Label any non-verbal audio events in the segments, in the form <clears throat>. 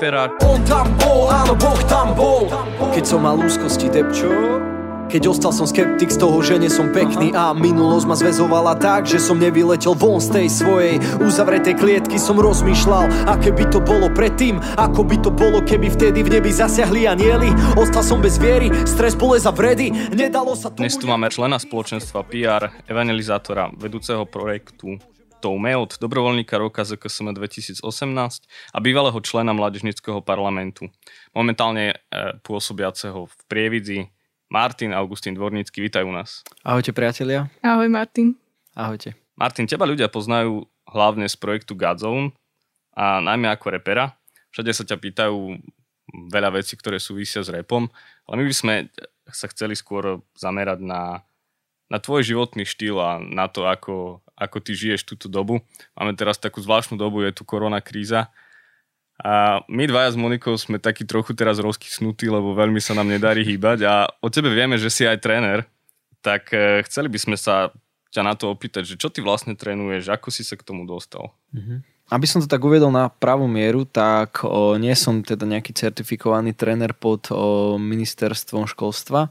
repera, On tam bol, áno, Boh tam bol. Keď som mal úzkosti depčo keď ostal som skeptik z toho, že nie som pekný a minulosť ma zväzovala tak, že som nevyletel von z tej svojej uzavretej klietky som rozmýšľal, aké by to bolo predtým, ako by to bolo, keby vtedy v nebi zasiahli anieli. Ostal som bez viery, stres, bolesť a vredy, nedalo sa tomu... dnes tu máme člena spoločenstva PR, evangelizátora, vedúceho projektu Toumeot, dobrovoľníka roka ZKSM 2018 a bývalého člena Mládežnického parlamentu. Momentálne e, pôsobiaceho v Prievidzi, Martin Augustín Dvornícky, vítaj u nás. Ahojte priatelia. Ahoj Martin. Ahojte. Martin, teba ľudia poznajú hlavne z projektu Godzone a najmä ako repera. Všade sa ťa pýtajú veľa vecí, ktoré súvisia s repom, ale my by sme sa chceli skôr zamerať na, na tvoj životný štýl a na to, ako, ako ty žiješ túto dobu. Máme teraz takú zvláštnu dobu, je tu korona kríza. A my dvaja s Monikou sme takí trochu teraz rozkysnutí, lebo veľmi sa nám nedarí hýbať. A o tebe vieme, že si aj tréner, tak e, chceli by sme sa ťa na to opýtať, že čo ty vlastne trénuješ, ako si sa k tomu dostal? Aby som to tak uvedol na pravú mieru, tak o, nie som teda nejaký certifikovaný tréner pod o, ministerstvom školstva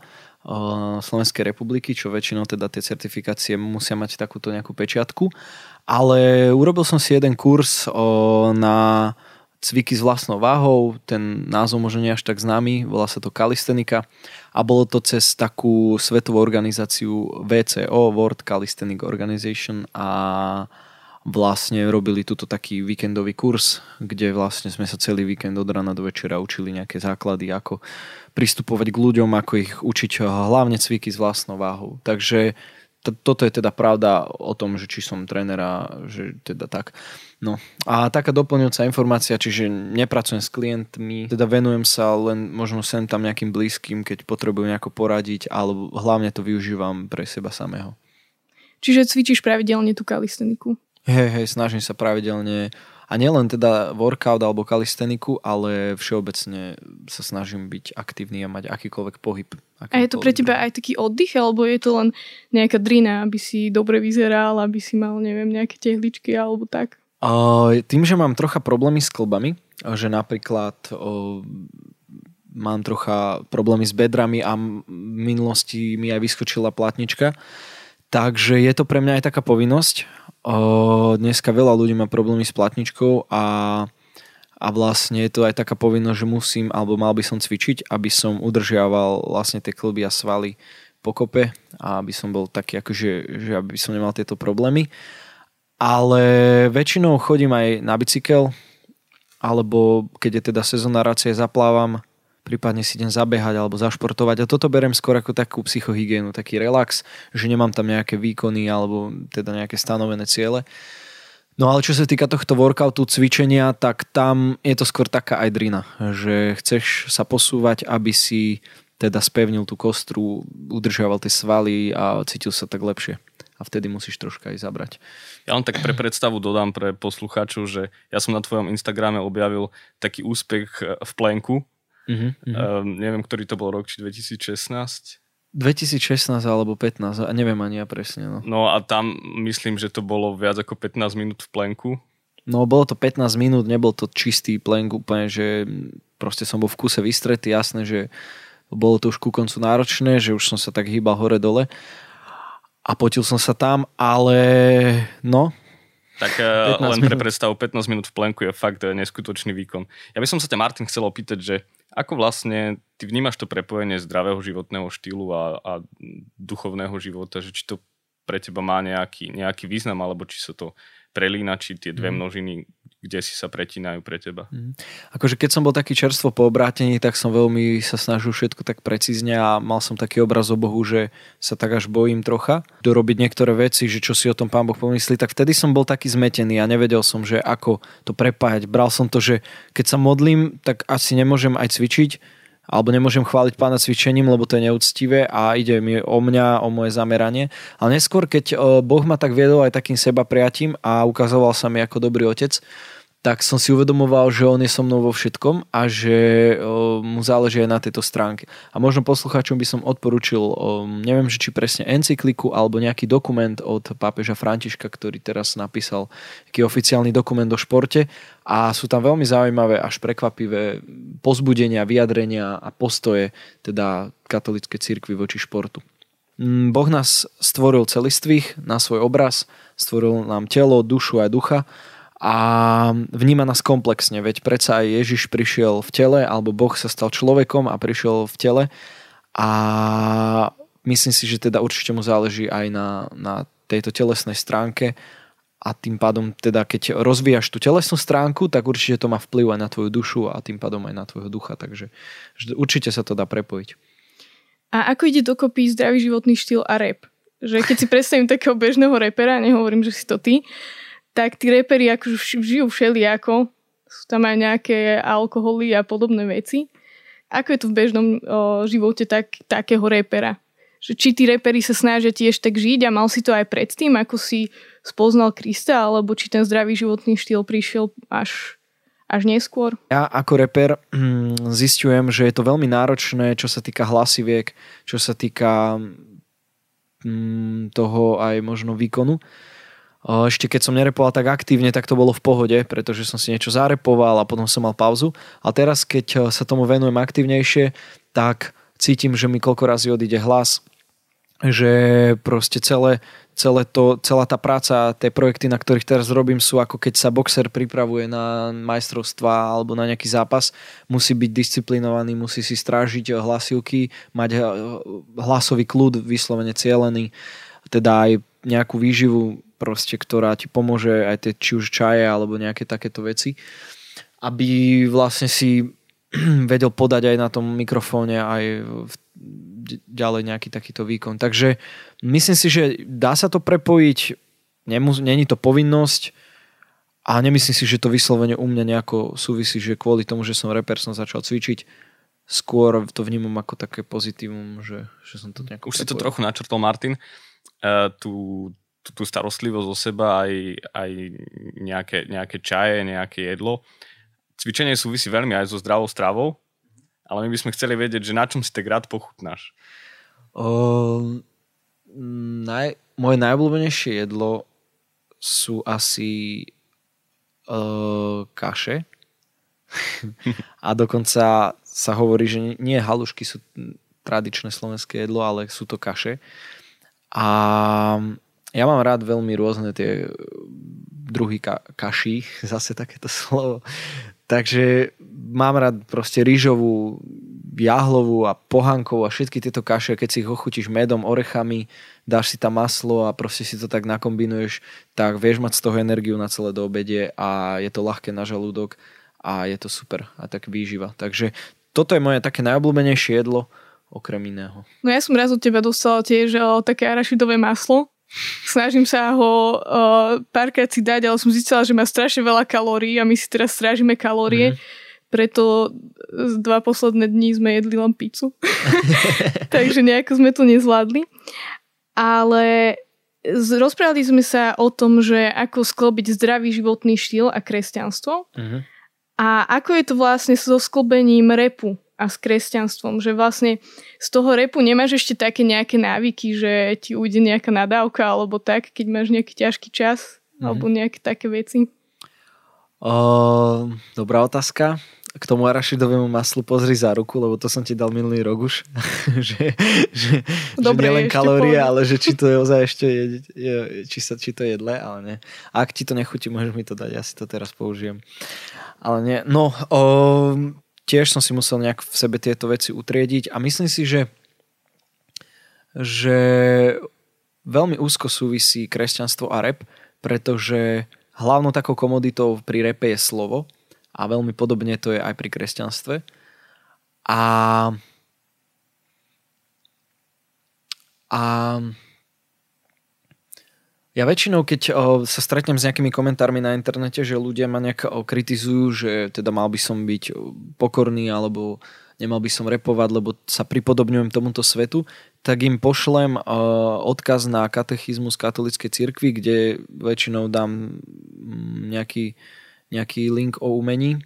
Slovenskej republiky, čo väčšinou teda tie certifikácie musia mať takúto nejakú pečiatku. Ale urobil som si jeden kurz o, na cviky s vlastnou váhou, ten názov možno nie až tak známy, volá sa to kalistenika a bolo to cez takú svetovú organizáciu VCO, World Calisthenic Organization. A vlastne robili tuto taký víkendový kurz, kde vlastne sme sa celý víkend od rana do večera učili nejaké základy, ako pristupovať k ľuďom, ako ich učiť hlavne cviky s vlastnou váhou. Takže t- toto je teda pravda o tom, že či som tréner a že teda tak. No a taká doplňujúca informácia, čiže nepracujem s klientmi, teda venujem sa len možno sem tam nejakým blízkym, keď potrebujem nejako poradiť, alebo hlavne to využívam pre seba samého. Čiže cvičíš pravidelne tú kalisteniku. Hej, hej, snažím sa pravidelne a nielen teda workout alebo kalisteniku, ale všeobecne sa snažím byť aktívny a mať akýkoľvek pohyb. A je to pre teba aj taký oddych, alebo je to len nejaká drina, aby si dobre vyzeral, aby si mal, neviem, nejaké tehličky alebo tak? Uh, tým, že mám trocha problémy s klbami, že napríklad uh, mám trocha problémy s bedrami a v minulosti mi aj vyskočila platnička, takže je to pre mňa aj taká povinnosť. Uh, dneska veľa ľudí má problémy s platničkou a, a vlastne je to aj taká povinnosť, že musím alebo mal by som cvičiť, aby som udržiaval vlastne tie klby a svaly pokope a aby som bol taký akože, že aby som nemal tieto problémy. Ale väčšinou chodím aj na bicykel, alebo keď je teda sezónna racie, zaplávam, prípadne si idem zabehať alebo zašportovať. A toto berem skôr ako takú psychohygienu, taký relax, že nemám tam nejaké výkony alebo teda nejaké stanovené ciele. No ale čo sa týka tohto workoutu, cvičenia, tak tam je to skôr taká aj drina, že chceš sa posúvať, aby si teda spevnil tú kostru, udržiaval tie svaly a cítil sa tak lepšie. A vtedy musíš troška aj zabrať. Ja len tak pre predstavu dodám pre poslucháčov, že ja som na tvojom Instagrame objavil taký úspech e, v plenku. Uh-huh, uh-huh. Um, neviem, ktorý to bol rok, či 2016. 2016 alebo 15, a neviem ani ja presne. No. No a tam myslím, že to bolo viac ako 15 minút v plenku. no bolo to 15 minút, nebol to čistý plenk úplne, že proste som bol v kuse vystretý, jasné, že bolo to už ku koncu náročné, že už som sa tak hýbal hore-dole a potil som sa tam, ale no, Tak 15 len pre predstavu, 15 minút v plenku je fakt eh, neskutočný výkon. Ja by som sa ťa, Martin, chcel opýtať, že ako vlastne ty vnímaš to prepojenie zdravého životného štýlu a, a duchovného života, že či to pre teba má nejaký, nejaký význam, alebo či sa to prelína, či tie dve množiny, kde si sa pretínajú pre teba. Akože keď som bol taký čerstvo po obrátení, tak som veľmi sa snažil všetko tak precízne a mal som taký obraz o Bohu, že sa tak až bojím trocha dorobiť niektoré veci, že čo si o tom pán Boh pomyslí, tak vtedy som bol taký zmetený a nevedel som, že ako to prepájať. Bral som to, že keď sa modlím, tak asi nemôžem aj cvičiť, alebo nemôžem chváliť pána cvičením, lebo to je neúctivé a ide mi o mňa, o moje zameranie. Ale neskôr, keď o, Boh ma tak viedol aj takým seba priatím a ukazoval sa mi ako dobrý otec, tak som si uvedomoval, že on je so mnou vo všetkom a že mu záleží aj na tejto stránke. A možno poslucháčom by som odporučil, neviem, že či presne encykliku alebo nejaký dokument od pápeža Františka, ktorý teraz napísal taký oficiálny dokument o športe a sú tam veľmi zaujímavé až prekvapivé pozbudenia, vyjadrenia a postoje teda katolíckej cirkvi voči športu. Mm, boh nás stvoril celistvých na svoj obraz, stvoril nám telo, dušu a ducha a vníma nás komplexne, veď predsa aj Ježiš prišiel v tele, alebo Boh sa stal človekom a prišiel v tele a myslím si, že teda určite mu záleží aj na, na tejto telesnej stránke a tým pádom teda keď rozvíjaš tú telesnú stránku, tak určite to má vplyv aj na tvoju dušu a tým pádom aj na tvojho ducha, takže určite sa to dá prepojiť. A ako ide dokopy zdravý životný štýl a rap? Že keď si predstavím takého bežného repera, nehovorím, že si to ty, tak tí reperi ako žijú všelijako, sú tam aj nejaké alkoholy a podobné veci. Ako je to v bežnom o, živote tak, takého repera? Že či tí reperi sa snažia tiež tak žiť a mal si to aj predtým, ako si spoznal Krista, alebo či ten zdravý životný štýl prišiel až, až neskôr? Ja ako reper hm, zistujem, že je to veľmi náročné, čo sa týka hlasiviek, čo sa týka hm, toho aj možno výkonu ešte keď som nerepoval tak aktívne, tak to bolo v pohode, pretože som si niečo zarepoval a potom som mal pauzu. A teraz, keď e, sa tomu venujem aktívnejšie, tak cítim, že mi koľko razy odíde hlas, že proste celé, celé to, celá tá práca, tie projekty, na ktorých teraz robím, sú ako keď sa boxer pripravuje na majstrovstva alebo na nejaký zápas. Musí byť disciplinovaný, musí si strážiť hlasivky, mať e, hlasový kľud vyslovene cielený, teda aj nejakú výživu proste, ktorá ti pomôže aj tie či už čaje alebo nejaké takéto veci, aby vlastne si <clears throat> vedel podať aj na tom mikrofóne aj v, ďalej nejaký takýto výkon. Takže myslím si, že dá sa to prepojiť, nemus, není to povinnosť a nemyslím si, že to vyslovene u mňa nejako súvisí, že kvôli tomu, že som reper, som začal cvičiť. Skôr to vnímam ako také pozitívum, že, že som to nejako... Už prepojil. si to trochu načrtol, Martin. Uh, tú, tú, starostlivosť o seba, aj, aj nejaké, nejaké čaje, nejaké jedlo. Cvičenie súvisí veľmi aj so zdravou stravou, ale my by sme chceli vedieť, že na čom si tak rád pochutnáš. Uh, naj, moje najobľúbenejšie jedlo sú asi uh, kaše. <laughs> a dokonca sa hovorí, že nie halušky sú tradičné slovenské jedlo, ale sú to kaše. A ja mám rád veľmi rôzne tie druhy ka- kaší, <laughs> zase takéto slovo. Takže mám rád proste rýžovú, jahlovú a pohankovú a všetky tieto kaše, keď si ich ochutíš medom, orechami, dáš si tam maslo a proste si to tak nakombinuješ, tak vieš mať z toho energiu na celé do obede a je to ľahké na žalúdok a je to super a tak výživa. Takže toto je moje také najobľúbenejšie jedlo, okrem iného. No ja som raz od teba dostala tiež o, také arašidové maslo, Snažím sa ho uh, párkrát si dať, ale som zistila, že má strašne veľa kalórií a my si teraz strážime kalórie. Mm. Preto dva posledné dní sme jedli len pizzu. <laughs> Takže nejako sme to nezvládli. Ale rozprávali sme sa o tom, že ako sklobiť zdravý životný štýl a kresťanstvo. Mm-hmm. A ako je to vlastne so sklbením repu a s kresťanstvom, že vlastne z toho repu nemáš ešte také nejaké návyky, že ti ujde nejaká nadávka alebo tak, keď máš nejaký ťažký čas mm. alebo nejaké také veci? Uh, dobrá otázka. K tomu arašidovému maslu pozri za ruku, lebo to som ti dal minulý rok už. <laughs> že, že, Dobre, že nielen kalórie, ale že či to je ozaj ešte je, je, či, sa, či to jedle, ale nie. A ak ti to nechutí, môžeš mi to dať, ja si to teraz použijem. Ale nie. No, um, tiež som si musel nejak v sebe tieto veci utriediť a myslím si, že, že veľmi úzko súvisí kresťanstvo a rep, pretože hlavnou takou komoditou pri repe je slovo a veľmi podobne to je aj pri kresťanstve. A, a ja väčšinou, keď sa stretnem s nejakými komentármi na internete, že ľudia ma nejak kritizujú, že teda mal by som byť pokorný alebo nemal by som repovať, lebo sa pripodobňujem tomuto svetu, tak im pošlem odkaz na katechizmus katolíckej cirkvi, kde väčšinou dám mm, nejaký, nejaký link o umení,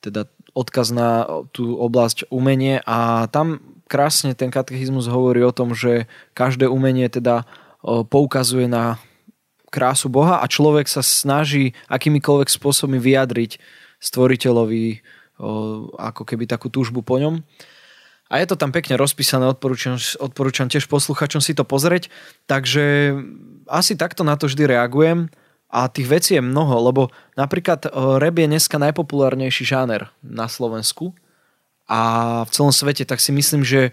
teda odkaz na tú oblasť umenie. A tam krásne ten katechizmus hovorí o tom, že každé umenie teda poukazuje na krásu Boha a človek sa snaží akýmikoľvek spôsobmi vyjadriť stvoriteľovi ako keby takú túžbu po ňom. A je to tam pekne rozpísané, odporúčam, odporúčam tiež posluchačom si to pozrieť. Takže asi takto na to vždy reagujem. A tých vecí je mnoho, lebo napríklad rap je dneska najpopulárnejší žáner na Slovensku a v celom svete, tak si myslím, že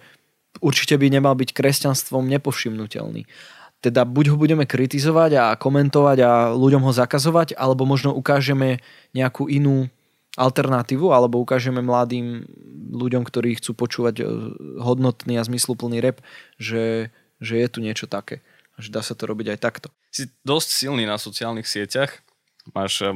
určite by nemal byť kresťanstvom nepovšimnutelný. Teda buď ho budeme kritizovať a komentovať a ľuďom ho zakazovať, alebo možno ukážeme nejakú inú alternatívu, alebo ukážeme mladým ľuďom, ktorí chcú počúvať e, hodnotný a zmysluplný rap, že, že je tu niečo také. Že dá sa to robiť aj takto. Si dosť silný na sociálnych sieťach. Máš e,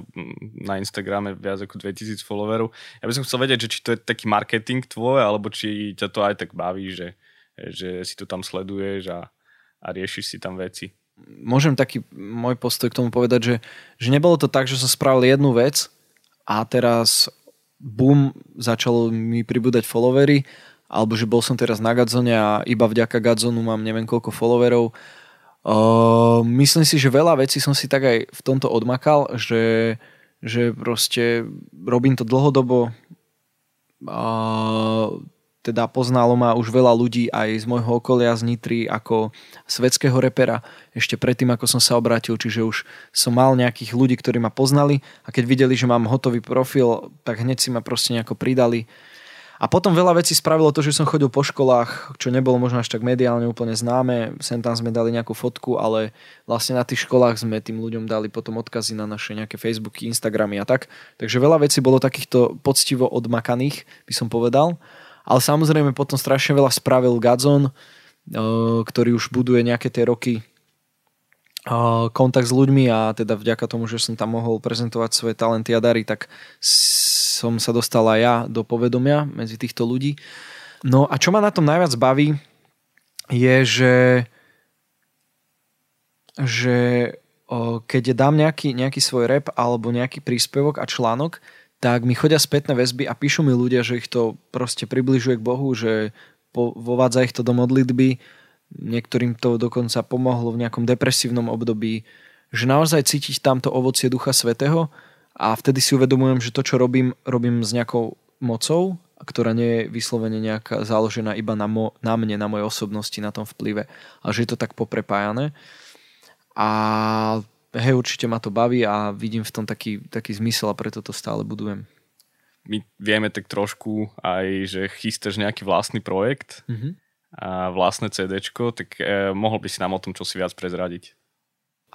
na Instagrame viac ako 2000 followerov. Ja by som chcel vedieť, že či to je taký marketing tvoj, alebo či ťa to aj tak baví, že, že si to tam sleduješ a, a riešiš si tam veci. Môžem taký môj postoj k tomu povedať, že, že nebolo to tak, že som spravil jednu vec a teraz boom, začalo mi pribúdať followery, alebo že bol som teraz na Gadzone a iba vďaka Gadzonu mám neviem koľko followerov. Uh, myslím si, že veľa vecí som si tak aj v tomto odmakal, že, že proste robím to dlhodobo. Uh, teda poznalo ma už veľa ľudí aj z môjho okolia z Nitry ako svetského repera ešte predtým, ako som sa obrátil, čiže už som mal nejakých ľudí, ktorí ma poznali a keď videli, že mám hotový profil, tak hneď si ma proste nejako pridali. A potom veľa vecí spravilo to, že som chodil po školách, čo nebolo možno až tak mediálne úplne známe. Sem tam sme dali nejakú fotku, ale vlastne na tých školách sme tým ľuďom dali potom odkazy na naše nejaké Facebooky, Instagramy a tak. Takže veľa vecí bolo takýchto poctivo odmakaných, by som povedal. Ale samozrejme potom strašne veľa spravil Gadzon, ktorý už buduje nejaké tie roky kontakt s ľuďmi a teda vďaka tomu, že som tam mohol prezentovať svoje talenty a dary, tak som sa dostal aj ja do povedomia medzi týchto ľudí. No a čo ma na tom najviac baví, je, že, že keď dám nejaký, nejaký svoj rap alebo nejaký príspevok a článok, tak mi chodia spätné väzby a píšu mi ľudia, že ich to proste približuje k Bohu, že vovádza ich to do modlitby, niektorým to dokonca pomohlo v nejakom depresívnom období, že naozaj cítiť tamto ovocie Ducha Svetého a vtedy si uvedomujem, že to, čo robím, robím s nejakou mocou, ktorá nie je vyslovene nejaká založená iba na, mo, na mne, na mojej osobnosti, na tom vplyve, ale že je to tak poprepájané. A hej, určite ma to baví a vidím v tom taký, taký zmysel a preto to stále budujem. My vieme tak trošku aj, že chystáš nejaký vlastný projekt mm-hmm. a vlastné CD, tak eh, mohol by si nám o tom čo si viac prezradiť.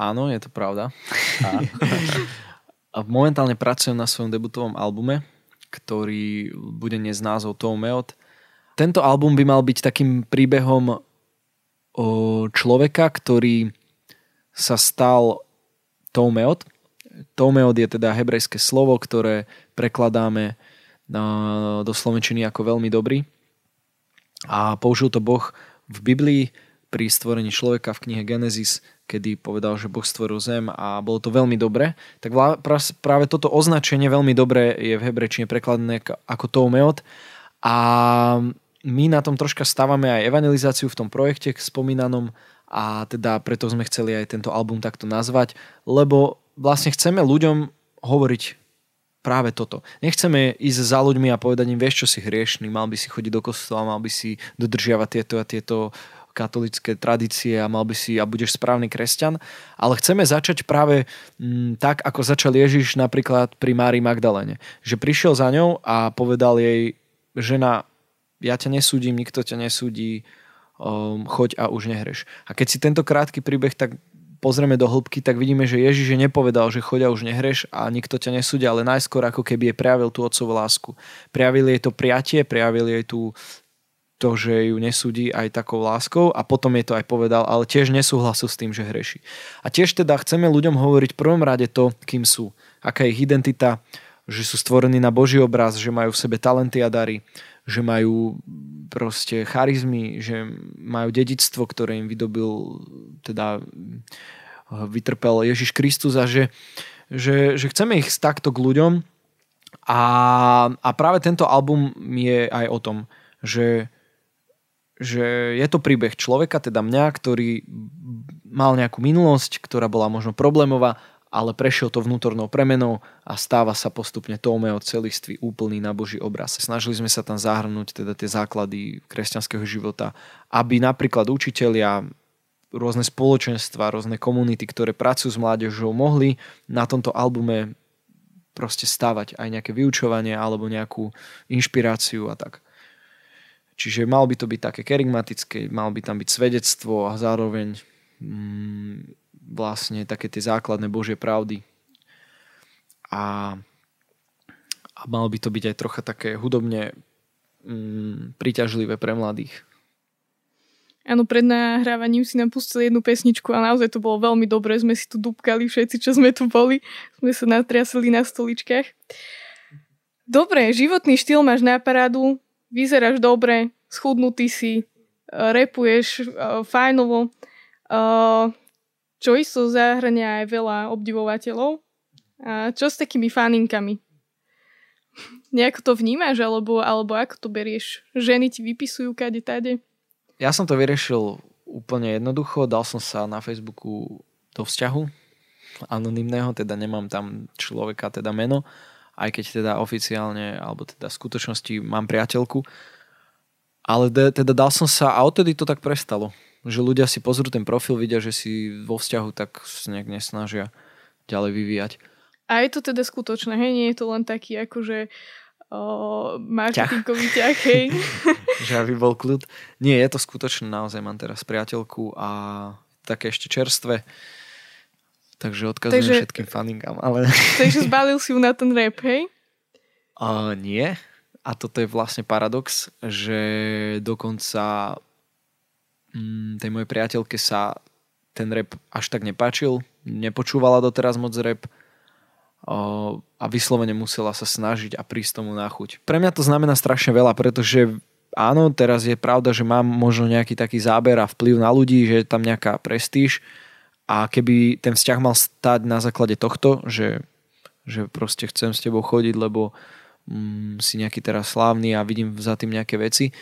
Áno, je to pravda. <laughs> A? a momentálne pracujem na svojom debutovom albume, ktorý bude dnes názov Tom Meot. Tento album by mal byť takým príbehom o človeka, ktorý sa stal Toumeot. Toumeot je teda hebrejské slovo, ktoré prekladáme do slovenčiny ako veľmi dobrý. A použil to Boh v Biblii pri stvorení človeka v knihe Genesis, kedy povedal, že Boh stvoril zem a bolo to veľmi dobre. Tak práve toto označenie veľmi dobre je v hebrečine prekladané ako Toumeot. A my na tom troška stávame aj evangelizáciu v tom projekte spomínanom a teda preto sme chceli aj tento album takto nazvať, lebo vlastne chceme ľuďom hovoriť práve toto. Nechceme ísť za ľuďmi a povedať im, vieš čo si hriešný, mal by si chodiť do kostola, mal by si dodržiavať tieto a tieto katolické tradície a mal by si a budeš správny kresťan, ale chceme začať práve m, mm, tak, ako začal Ježiš napríklad pri Mári Magdalene. Že prišiel za ňou a povedal jej, žena, ja ťa nesúdim, nikto ťa nesúdi, um, choď a už nehreš. A keď si tento krátky príbeh tak pozrieme do hĺbky, tak vidíme, že Ježiš nepovedal, že choď a už nehreš a nikto ťa nesúdia, ale najskôr ako keby je prejavil tú otcovú lásku. Prejavil jej to priatie, prejavil jej tú to, že ju nesúdi aj takou láskou a potom je to aj povedal, ale tiež nesúhlasil s tým, že hreší. A tiež teda chceme ľuďom hovoriť v prvom rade to, kým sú, aká je ich identita, že sú stvorení na Boží obraz, že majú v sebe talenty a dary, že majú proste charizmy, že majú dedictvo, ktoré im vydobil, teda vytrpel Ježiš Kristus a že, že, že chceme ich takto k ľuďom. A, a práve tento album je aj o tom, že, že je to príbeh človeka, teda mňa, ktorý mal nejakú minulosť, ktorá bola možno problémová, ale prešiel to vnútornou premenou a stáva sa postupne Tómeo celistvý úplný na Boží obraz. Snažili sme sa tam zahrnúť teda tie základy kresťanského života, aby napríklad učitelia, rôzne spoločenstva, rôzne komunity, ktoré pracujú s mládežou, mohli na tomto albume proste stavať aj nejaké vyučovanie alebo nejakú inšpiráciu a tak. Čiže mal by to byť také kerigmatické, mal by tam byť svedectvo a zároveň mm, vlastne také tie základné Božie pravdy. A, a malo by to byť aj trocha také hudobne mm, príťažlivé pre mladých. Áno, pred nahrávaním si nám pustili jednu pesničku a naozaj to bolo veľmi dobré. Sme si tu dúbkali všetci, čo sme tu boli. Sme sa natriasili na stoličkách. Dobre, životný štýl máš na parádu, vyzeráš dobre, schudnutý si, repuješ uh, fajnovo. Čo isto zahrania aj veľa obdivovateľov. A čo s takými faninkami? Nejako to vnímaš, alebo, alebo ako to berieš? Ženy ti vypisujú kade tade? Ja som to vyriešil úplne jednoducho. Dal som sa na Facebooku do vzťahu anonymného, teda nemám tam človeka, teda meno, aj keď teda oficiálne, alebo teda v skutočnosti mám priateľku. Ale de, teda dal som sa a odtedy to tak prestalo že ľudia si pozrú ten profil, vidia, že si vo vzťahu tak sa nejak nesnažia ďalej vyvíjať. A je to teda skutočné, hej? Nie je to len taký akože o, marketingový ťah, hej? <laughs> že aby bol kľud. Nie, je to skutočné, naozaj mám teraz priateľku a také ešte čerstvé. Takže odkazujem takže, všetkým faningám. Ale... <laughs> takže zbalil si ju na ten rap, hej? Uh, nie. A toto je vlastne paradox, že dokonca tej mojej priateľke sa ten rap až tak nepáčil, nepočúvala doteraz moc rap. A vyslovene musela sa snažiť a prísť tomu na chuť. Pre mňa to znamená strašne veľa, pretože áno, teraz je pravda, že mám možno nejaký taký záber a vplyv na ľudí, že je tam nejaká prestíž. A keby ten vzťah mal stať na základe tohto, že, že proste chcem s tebou chodiť, lebo mm, si nejaký teraz slávny a vidím za tým nejaké veci,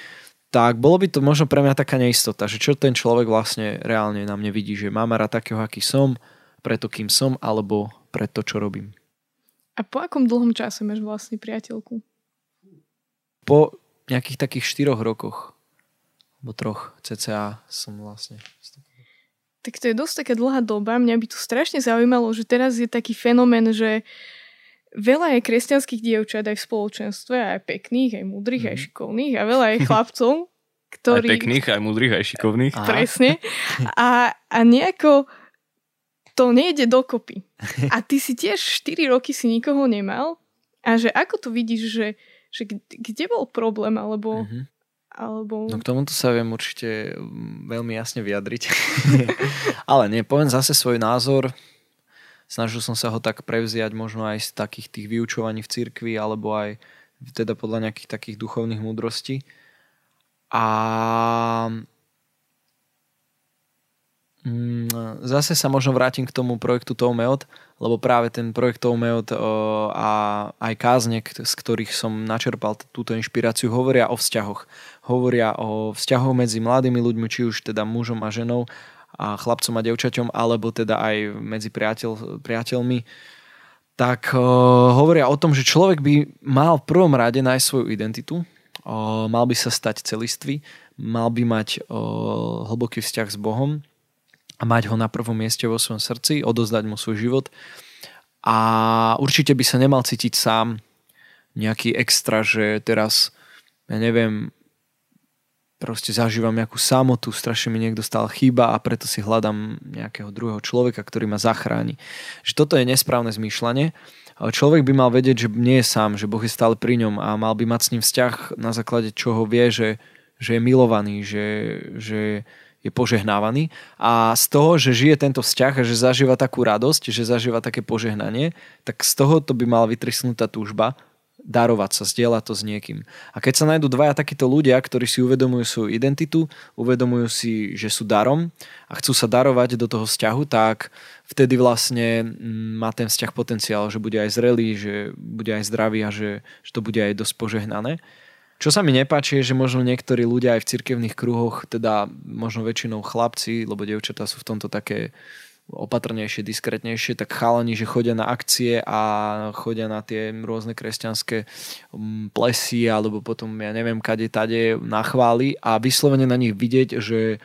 tak bolo by to možno pre mňa taká neistota, že čo ten človek vlastne reálne na mne vidí, že mám rád takého, aký som, preto kým som, alebo pre to, čo robím. A po akom dlhom čase máš vlastne priateľku? Po nejakých takých štyroch rokoch, alebo troch cca som vlastne. Tak to je dosť taká dlhá doba. Mňa by to strašne zaujímalo, že teraz je taký fenomén, že veľa je kresťanských dievčat aj v spoločenstve, aj pekných, aj múdrych, mm. aj mhm. šikovných a veľa je chlapcov, <laughs> ktorí... Aj pekných, aj múdrych, aj šikovných. Aha. Presne. <laughs> A, a nejako to nejde dokopy. A ty si tiež 4 roky si nikoho nemal a že ako to vidíš, že, že kde bol problém, alebo... Mm-hmm. Alebo... No k tomuto sa viem určite mm, veľmi jasne vyjadriť. <laughs> Ale nie, poviem zase svoj názor snažil som sa ho tak prevziať možno aj z takých tých vyučovaní v cirkvi alebo aj teda podľa nejakých takých duchovných múdrostí. A mm, zase sa možno vrátim k tomu projektu Toumeot, lebo práve ten projekt Toumeot a aj kázne, z ktorých som načerpal túto inšpiráciu, hovoria o vzťahoch. Hovoria o vzťahoch medzi mladými ľuďmi, či už teda mužom a ženou a chlapcom a devčaťom, alebo teda aj medzi priateľ, priateľmi, tak uh, hovoria o tom, že človek by mal v prvom rade nájsť svoju identitu, uh, mal by sa stať celistvý, mal by mať uh, hlboký vzťah s Bohom a mať ho na prvom mieste vo svojom srdci, odozdať mu svoj život a určite by sa nemal cítiť sám nejaký extra, že teraz ja neviem, proste zažívam nejakú samotu, strašne mi niekto stále chýba a preto si hľadám nejakého druhého človeka, ktorý ma zachráni. Že toto je nesprávne zmýšľanie. Človek by mal vedieť, že nie je sám, že Boh je stále pri ňom a mal by mať s ním vzťah, na základe čoho vie, že, že je milovaný, že, že je požehnávaný. A z toho, že žije tento vzťah a že zažíva takú radosť, že zažíva také požehnanie, tak z toho to by mala vytrisnúť tá túžba darovať sa, zdieľať to s niekým. A keď sa nájdú dvaja takíto ľudia, ktorí si uvedomujú svoju identitu, uvedomujú si, že sú darom a chcú sa darovať do toho vzťahu, tak vtedy vlastne mm, má ten vzťah potenciál, že bude aj zrelý, že bude aj zdravý a že, že to bude aj dosť požehnané. Čo sa mi nepáči je, že možno niektorí ľudia aj v cirkevných kruhoch, teda možno väčšinou chlapci, lebo devčatá sú v tomto také opatrnejšie, diskretnejšie, tak chalani, že chodia na akcie a chodia na tie rôzne kresťanské mm, plesy alebo potom, ja neviem, kade tade na chváli a vyslovene na nich vidieť, že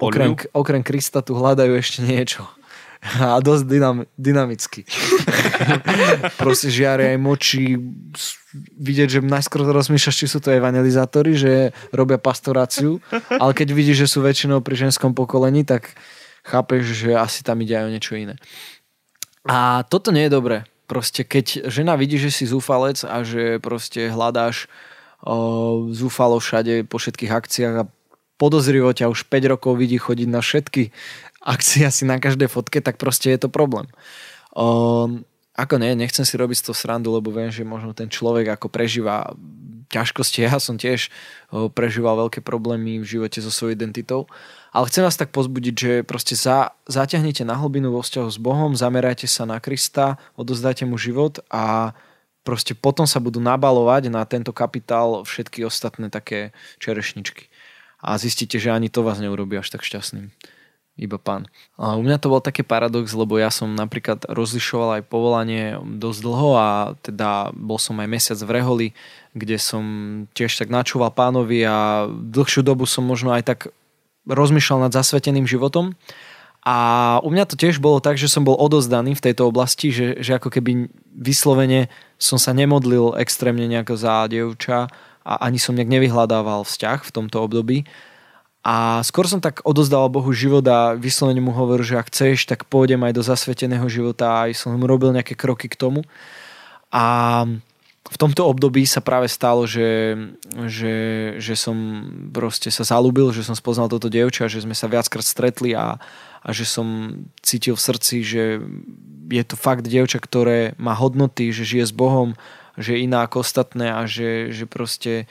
okrem, okrem Krista tu hľadajú ešte niečo. A dosť dynam, dynamicky. <laughs> Proste žiari aj moči, vidieť, že najskôr rozmýšľaš, či sú to evangelizátori, že robia pastoráciu, ale keď vidíš, že sú väčšinou pri ženskom pokolení, tak chápeš, že asi tam ide aj o niečo iné. A toto nie je dobré. Proste keď žena vidí, že si zúfalec a že proste hľadáš o, zúfalo všade po všetkých akciách a podozrivo ťa už 5 rokov vidí chodiť na všetky <laughs> akcie asi na každej fotke, tak proste je to problém. O, ako nie, nechcem si robiť z toho srandu, lebo viem, že možno ten človek ako prežíva ťažkosti. Ja som tiež prežíval veľké problémy v živote so svojou identitou. Ale chcem vás tak pozbudiť, že proste za, zaťahnite na hlbinu vo vzťahu s Bohom, zamerajte sa na Krista, odozdajte mu život a proste potom sa budú nabalovať na tento kapitál všetky ostatné také čerešničky. A zistíte, že ani to vás neurobí až tak šťastným. Iba pán. A u mňa to bol taký paradox, lebo ja som napríklad rozlišoval aj povolanie dosť dlho a teda bol som aj mesiac v Reholi, kde som tiež tak načúval pánovi a dlhšiu dobu som možno aj tak rozmýšľal nad zasveteným životom. A u mňa to tiež bolo tak, že som bol odozdaný v tejto oblasti, že, že ako keby vyslovene som sa nemodlil extrémne nejako za dievča a ani som nejak nevyhľadával vzťah v tomto období. A skôr som tak odozdával Bohu život a vyslovene mu hovoril, že ak chceš, tak pôjdem aj do zasveteného života a som mu robil nejaké kroky k tomu. A v tomto období sa práve stalo, že, že, že som proste sa zalúbil, že som spoznal toto dievča, že sme sa viackrát stretli a, a že som cítil v srdci, že je to fakt dievča, ktoré má hodnoty, že žije s Bohom, že je iná ako ostatné a že, že proste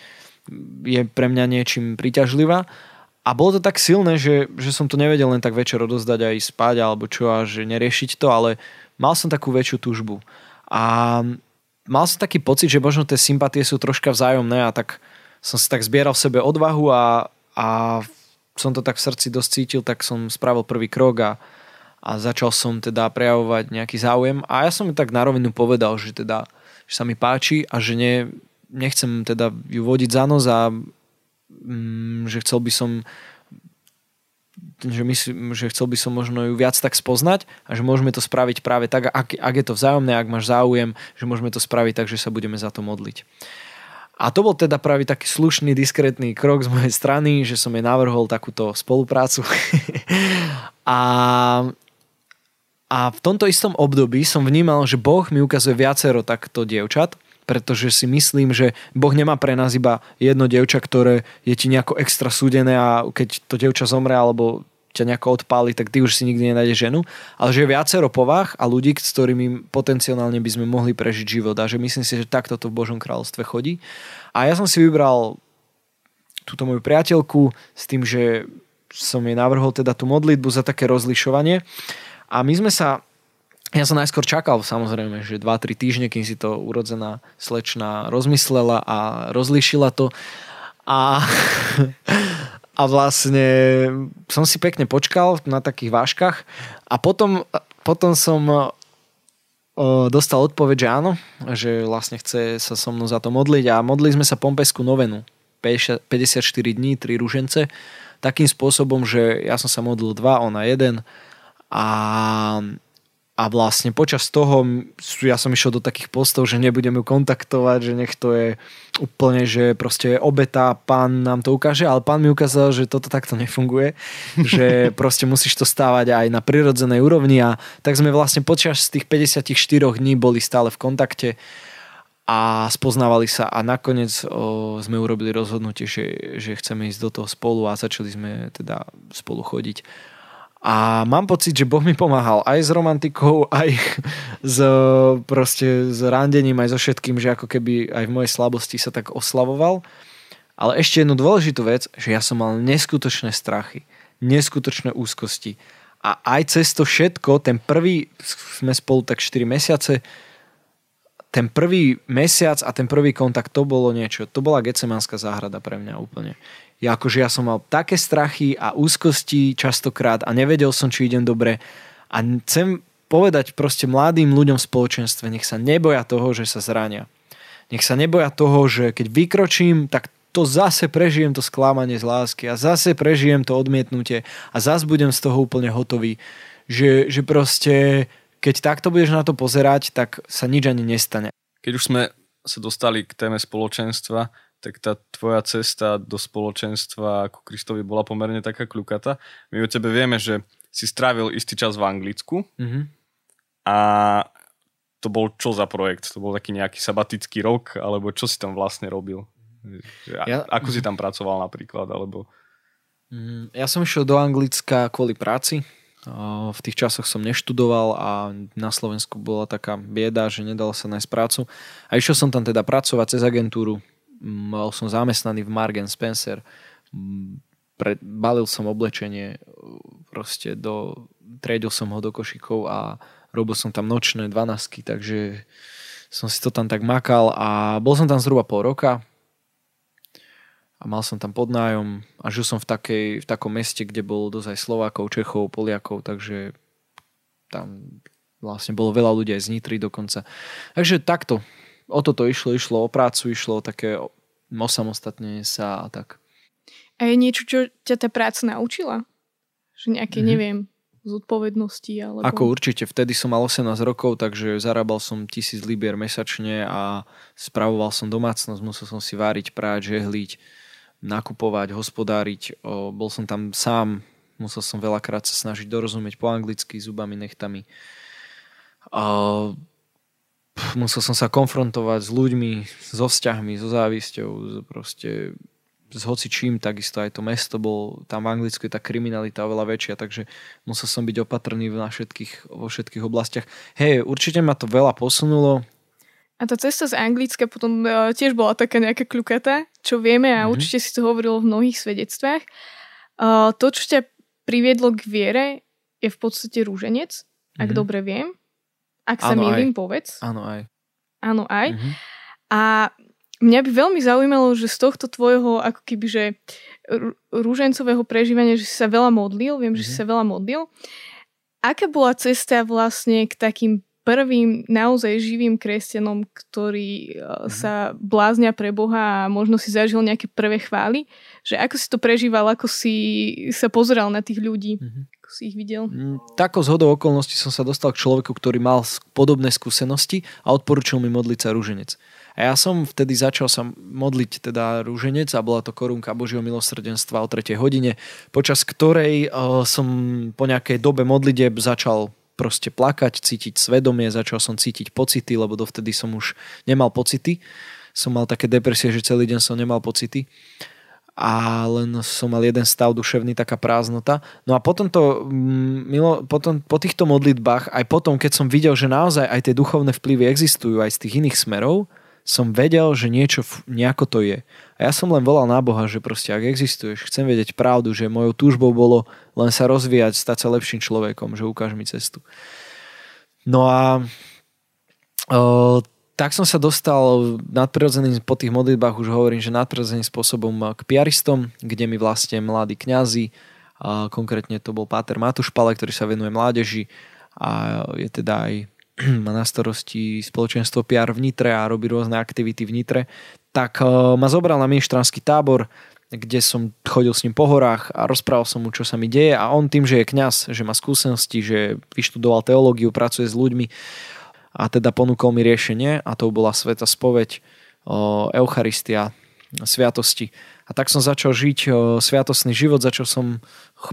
je pre mňa niečím príťažlivá. A bolo to tak silné, že, že som to nevedel len tak večer odozdať aj spať alebo čo a že neriešiť to, ale mal som takú väčšiu túžbu. A mal som taký pocit, že možno tie sympatie sú troška vzájomné a tak som si tak zbieral v sebe odvahu a, a som to tak v srdci dosť cítil, tak som spravil prvý krok a, a začal som teda prejavovať nejaký záujem. A ja som mi tak na rovinu povedal, že teda že sa mi páči a že ne, nechcem teda ju vodiť za nos a mm, že chcel by som že, myslím, že chcel by som možno ju viac tak spoznať a že môžeme to spraviť práve tak, ak, ak je to vzájomné, ak máš záujem, že môžeme to spraviť tak, že sa budeme za to modliť. A to bol teda práve taký slušný, diskrétny krok z mojej strany, že som jej navrhol takúto spoluprácu. <laughs> a, a v tomto istom období som vnímal, že Boh mi ukazuje viacero takto dievčat, pretože si myslím, že Boh nemá pre nás iba jedno dievča, ktoré je ti nejako extra súdené a keď to dievča zomre alebo ťa nejako odpáli, tak ty už si nikdy nenájdeš ženu, ale že je viacero povah a ľudí, s ktorými potenciálne by sme mohli prežiť život. A že myslím si, že takto to v Božom kráľovstve chodí. A ja som si vybral túto moju priateľku s tým, že som jej navrhol teda tú modlitbu za také rozlišovanie. A my sme sa ja som najskôr čakal samozrejme, že 2-3 týždne, kým si to urodzená slečna rozmyslela a rozlíšila to. A, <laughs> a vlastne som si pekne počkal na takých váškach a potom, potom som dostal odpoveď, že áno, že vlastne chce sa so mnou za to modliť a modlili sme sa Pompesku novenu. 54 dní, 3 ružence. Takým spôsobom, že ja som sa modlil dva, ona jeden a a vlastne počas toho ja som išiel do takých postov, že nebudem ju kontaktovať, že nech to je úplne, že proste obeta, pán nám to ukáže, ale pán mi ukázal, že toto takto nefunguje, <laughs> že proste musíš to stávať aj na prirodzenej úrovni a tak sme vlastne počas tých 54 dní boli stále v kontakte a spoznávali sa a nakoniec o, sme urobili rozhodnutie, že, že chceme ísť do toho spolu a začali sme teda spolu chodiť. A mám pocit, že Boh mi pomáhal aj s romantikou, aj <laughs> s, proste, s randením, aj so všetkým, že ako keby aj v mojej slabosti sa tak oslavoval. Ale ešte jednu dôležitú vec, že ja som mal neskutočné strachy, neskutočné úzkosti. A aj cez to všetko, ten prvý, sme spolu tak 4 mesiace, ten prvý mesiac a ten prvý kontakt, to bolo niečo. To bola Gecemanská záhrada pre mňa úplne ja akože ja som mal také strachy a úzkosti častokrát a nevedel som, či idem dobre a chcem povedať proste mladým ľuďom v spoločenstve, nech sa neboja toho, že sa zrania. Nech sa neboja toho, že keď vykročím, tak to zase prežijem to sklamanie z lásky a zase prežijem to odmietnutie a zase budem z toho úplne hotový. Že, že proste, keď takto budeš na to pozerať, tak sa nič ani nestane. Keď už sme sa dostali k téme spoločenstva, tak tá tvoja cesta do spoločenstva ako Kristovi bola pomerne taká kľukata. My o tebe vieme, že si strávil istý čas v Anglicku mm-hmm. a to bol čo za projekt? To bol taký nejaký sabatický rok, alebo čo si tam vlastne robil? Ja, ako si tam pracoval napríklad, alebo... Mm, ja som išiel do Anglicka kvôli práci. V tých časoch som neštudoval a na Slovensku bola taká bieda, že nedalo sa nájsť prácu. A išiel som tam teda pracovať cez agentúru mal som zamestnaný v Margen Spencer, pre, balil som oblečenie, proste do, triedil som ho do košikov a robil som tam nočné dvanásky, takže som si to tam tak makal a bol som tam zhruba pol roka a mal som tam podnájom a žil som v, takej, v takom meste, kde bolo dosť aj Slovákov, Čechov, Poliakov, takže tam vlastne bolo veľa ľudí aj z Nitry dokonca. Takže takto o toto išlo, išlo o prácu, išlo o také osamostatnenie sa a tak. A je niečo, čo ťa tá práca naučila? Že nejaké, mm-hmm. neviem, zodpovednosti? Alebo... Ako určite, vtedy som mal 18 rokov, takže zarábal som tisíc libier mesačne a spravoval som domácnosť, musel som si váriť, práť, žehliť, nakupovať, hospodáriť. O, bol som tam sám, musel som veľakrát sa snažiť dorozumieť po anglicky, zubami, nechtami. O, musel som sa konfrontovať s ľuďmi, so vzťahmi, so závisťou, proste s hocičím, takisto aj to mesto bol, tam v Anglicku je tá kriminalita oveľa väčšia, takže musel som byť opatrný na všetkých, vo všetkých oblastiach. Hej, určite ma to veľa posunulo. A tá cesta z Anglicka potom uh, tiež bola taká nejaká kľukata, čo vieme a mm-hmm. určite si to hovorilo v mnohých svedectvách. Uh, to, čo ťa priviedlo k viere, je v podstate rúženec, mm-hmm. ak mhm. dobre viem. Ak sa milím, povedz. Áno aj. Áno aj. Mm-hmm. A mňa by veľmi zaujímalo, že z tohto tvojho ako keby, že rúžencového prežívania, že si sa veľa modlil, viem, mm-hmm. že si mhm. sa veľa modlil. Aká bola cesta vlastne k takým prvým naozaj živým kresťanom, ktorí mm-hmm. sa bláznia pre Boha a možno si zažil nejaké prvé chvály? Že ako si to prežíval, ako si sa pozeral na tých ľudí? Mm-hmm si ich videl? Mm, tako zhodou okolností som sa dostal k človeku, ktorý mal podobné skúsenosti a odporučil mi modliť sa rúženec. A ja som vtedy začal sa modliť teda rúženec a bola to korunka Božieho milosrdenstva o 3. hodine, počas ktorej uh, som po nejakej dobe modlitieb začal proste plakať, cítiť svedomie, začal som cítiť pocity, lebo dovtedy som už nemal pocity. Som mal také depresie, že celý deň som nemal pocity a len som mal jeden stav duševný, taká prázdnota. No a potom, to, mm, milo, potom po týchto modlitbách, aj potom, keď som videl, že naozaj aj tie duchovné vplyvy existujú aj z tých iných smerov, som vedel, že niečo, nejako to je. A ja som len volal na Boha, že proste ak existuješ, chcem vedieť pravdu, že mojou túžbou bolo len sa rozvíjať, stať sa lepším človekom, že ukáž mi cestu. No a o, tak som sa dostal nadprirodzeným, po tých modlitbách už hovorím, že nadprirodzeným spôsobom k piaristom, kde mi vlastne mladí kňazi, konkrétne to bol Páter Matúš Pale, ktorý sa venuje mládeži a je teda aj <clears throat> má na starosti spoločenstvo PR v Nitre a robí rôzne aktivity v Nitre, tak ma zobral na ministranský tábor, kde som chodil s ním po horách a rozprával som mu, čo sa mi deje a on tým, že je kňaz, že má skúsenosti, že vyštudoval teológiu, pracuje s ľuďmi, a teda ponúkol mi riešenie a to bola sveta spoveď, Eucharistia, sviatosti. A tak som začal žiť sviatosný život, začal som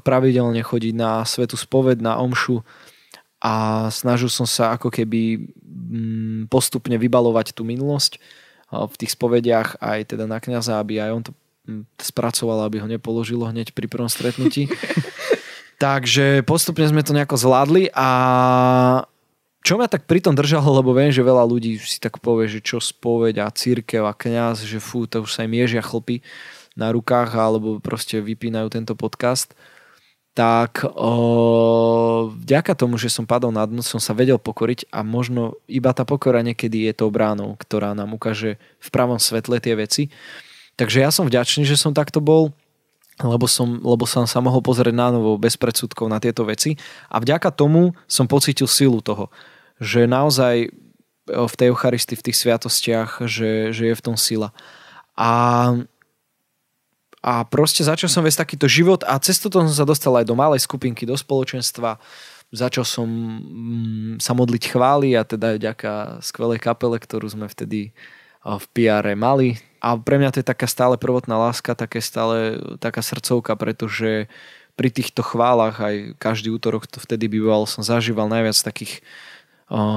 pravidelne chodiť na svetu spoved, na omšu a snažil som sa ako keby mm, postupne vybalovať tú minulosť v tých spovediach aj teda na kniaza, aby aj on to mm, spracoval, aby ho nepoložilo hneď pri prvom stretnutí. <laughs> Takže postupne sme to nejako zvládli a čo ma tak pritom držalo, lebo viem, že veľa ľudí si tak povie, že čo spoveď a církev a kňaz, že fú, to už sa im ježia chlpy na rukách alebo proste vypínajú tento podcast tak o, vďaka tomu, že som padol na dno, som sa vedel pokoriť a možno iba tá pokora niekedy je tou bránou, ktorá nám ukáže v pravom svetle tie veci. Takže ja som vďačný, že som takto bol, lebo som, lebo som sa mohol pozrieť na novo bez predsudkov na tieto veci a vďaka tomu som pocítil silu toho, že naozaj v tej Eucharistii, v tých sviatostiach, že, že je v tom sila. A a proste začal som viesť takýto život a cez toto som sa dostal aj do malej skupinky, do spoločenstva. Začal som mm, sa modliť chvály a teda vďaka skvelej kapele, ktorú sme vtedy v PR mali. A pre mňa to je taká stále prvotná láska, také stále taká srdcovka, pretože pri týchto chválach aj každý útorok to vtedy býval, som zažíval najviac takých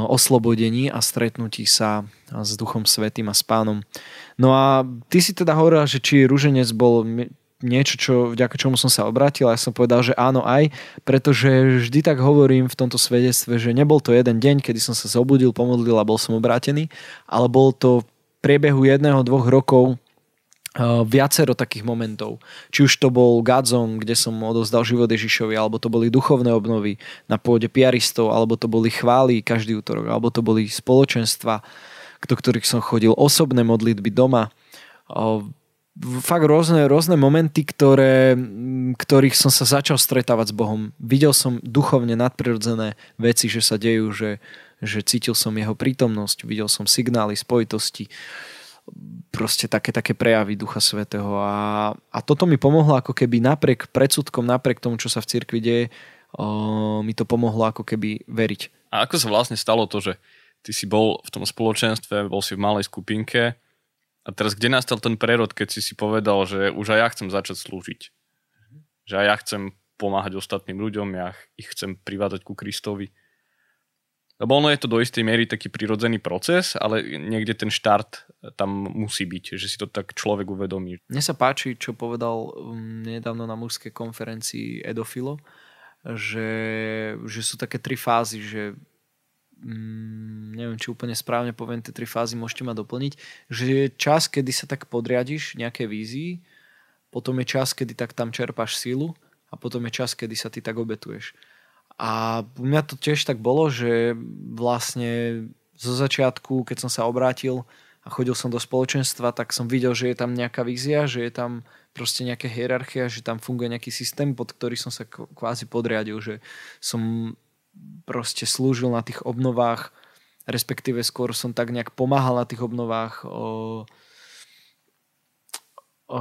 oslobodení a stretnutí sa s Duchom Svetým a s Pánom. No a ty si teda hovoril, že či rúženec bol niečo, čo, vďaka čomu som sa obrátil a ja som povedal, že áno aj, pretože vždy tak hovorím v tomto svedectve, že nebol to jeden deň, kedy som sa zobudil, pomodlil a bol som obrátený, ale bol to v priebehu jedného, dvoch rokov Eh, viacero takých momentov. Či už to bol Godzone, kde som odovzdal život Ježišovi, alebo to boli duchovné obnovy na pôde piaristov, alebo to boli chvály každý útorok, alebo to boli spoločenstva, do ktorých som chodil, osobné modlitby doma. Eh, fakt rôzne, rôzne momenty, ktoré, ktorých som sa začal stretávať s Bohom. Videl som duchovne nadprirodzené veci, že sa dejú, že, že cítil som jeho prítomnosť, videl som signály, spojitosti proste také, také prejavy Ducha Svetého. A, a toto mi pomohlo ako keby napriek predsudkom, napriek tomu, čo sa v cirkvi deje, o, mi to pomohlo ako keby veriť. A ako sa vlastne stalo to, že ty si bol v tom spoločenstve, bol si v malej skupinke a teraz kde nastal ten prerod, keď si si povedal, že už aj ja chcem začať slúžiť? Že aj ja chcem pomáhať ostatným ľuďom, ja ich chcem privádzať ku Kristovi. Lebo ono je to do istej miery taký prirodzený proces, ale niekde ten štart tam musí byť, že si to tak človek uvedomí. Mne sa páči, čo povedal um, nedávno na mužskej konferencii Edofilo, že, že sú také tri fázy, že mm, neviem, či úplne správne poviem tie tri fázy, môžete ma doplniť, že je čas, kedy sa tak podriadiš nejaké vízii, potom je čas, kedy tak tam čerpáš sílu a potom je čas, kedy sa ty tak obetuješ. A u mňa to tiež tak bolo, že vlastne zo začiatku, keď som sa obrátil a chodil som do spoločenstva, tak som videl, že je tam nejaká vízia, že je tam proste nejaká hierarchia, že tam funguje nejaký systém, pod ktorý som sa kvázi podriadil, že som proste slúžil na tých obnovách, respektíve skôr som tak nejak pomáhal na tých obnovách. O, o,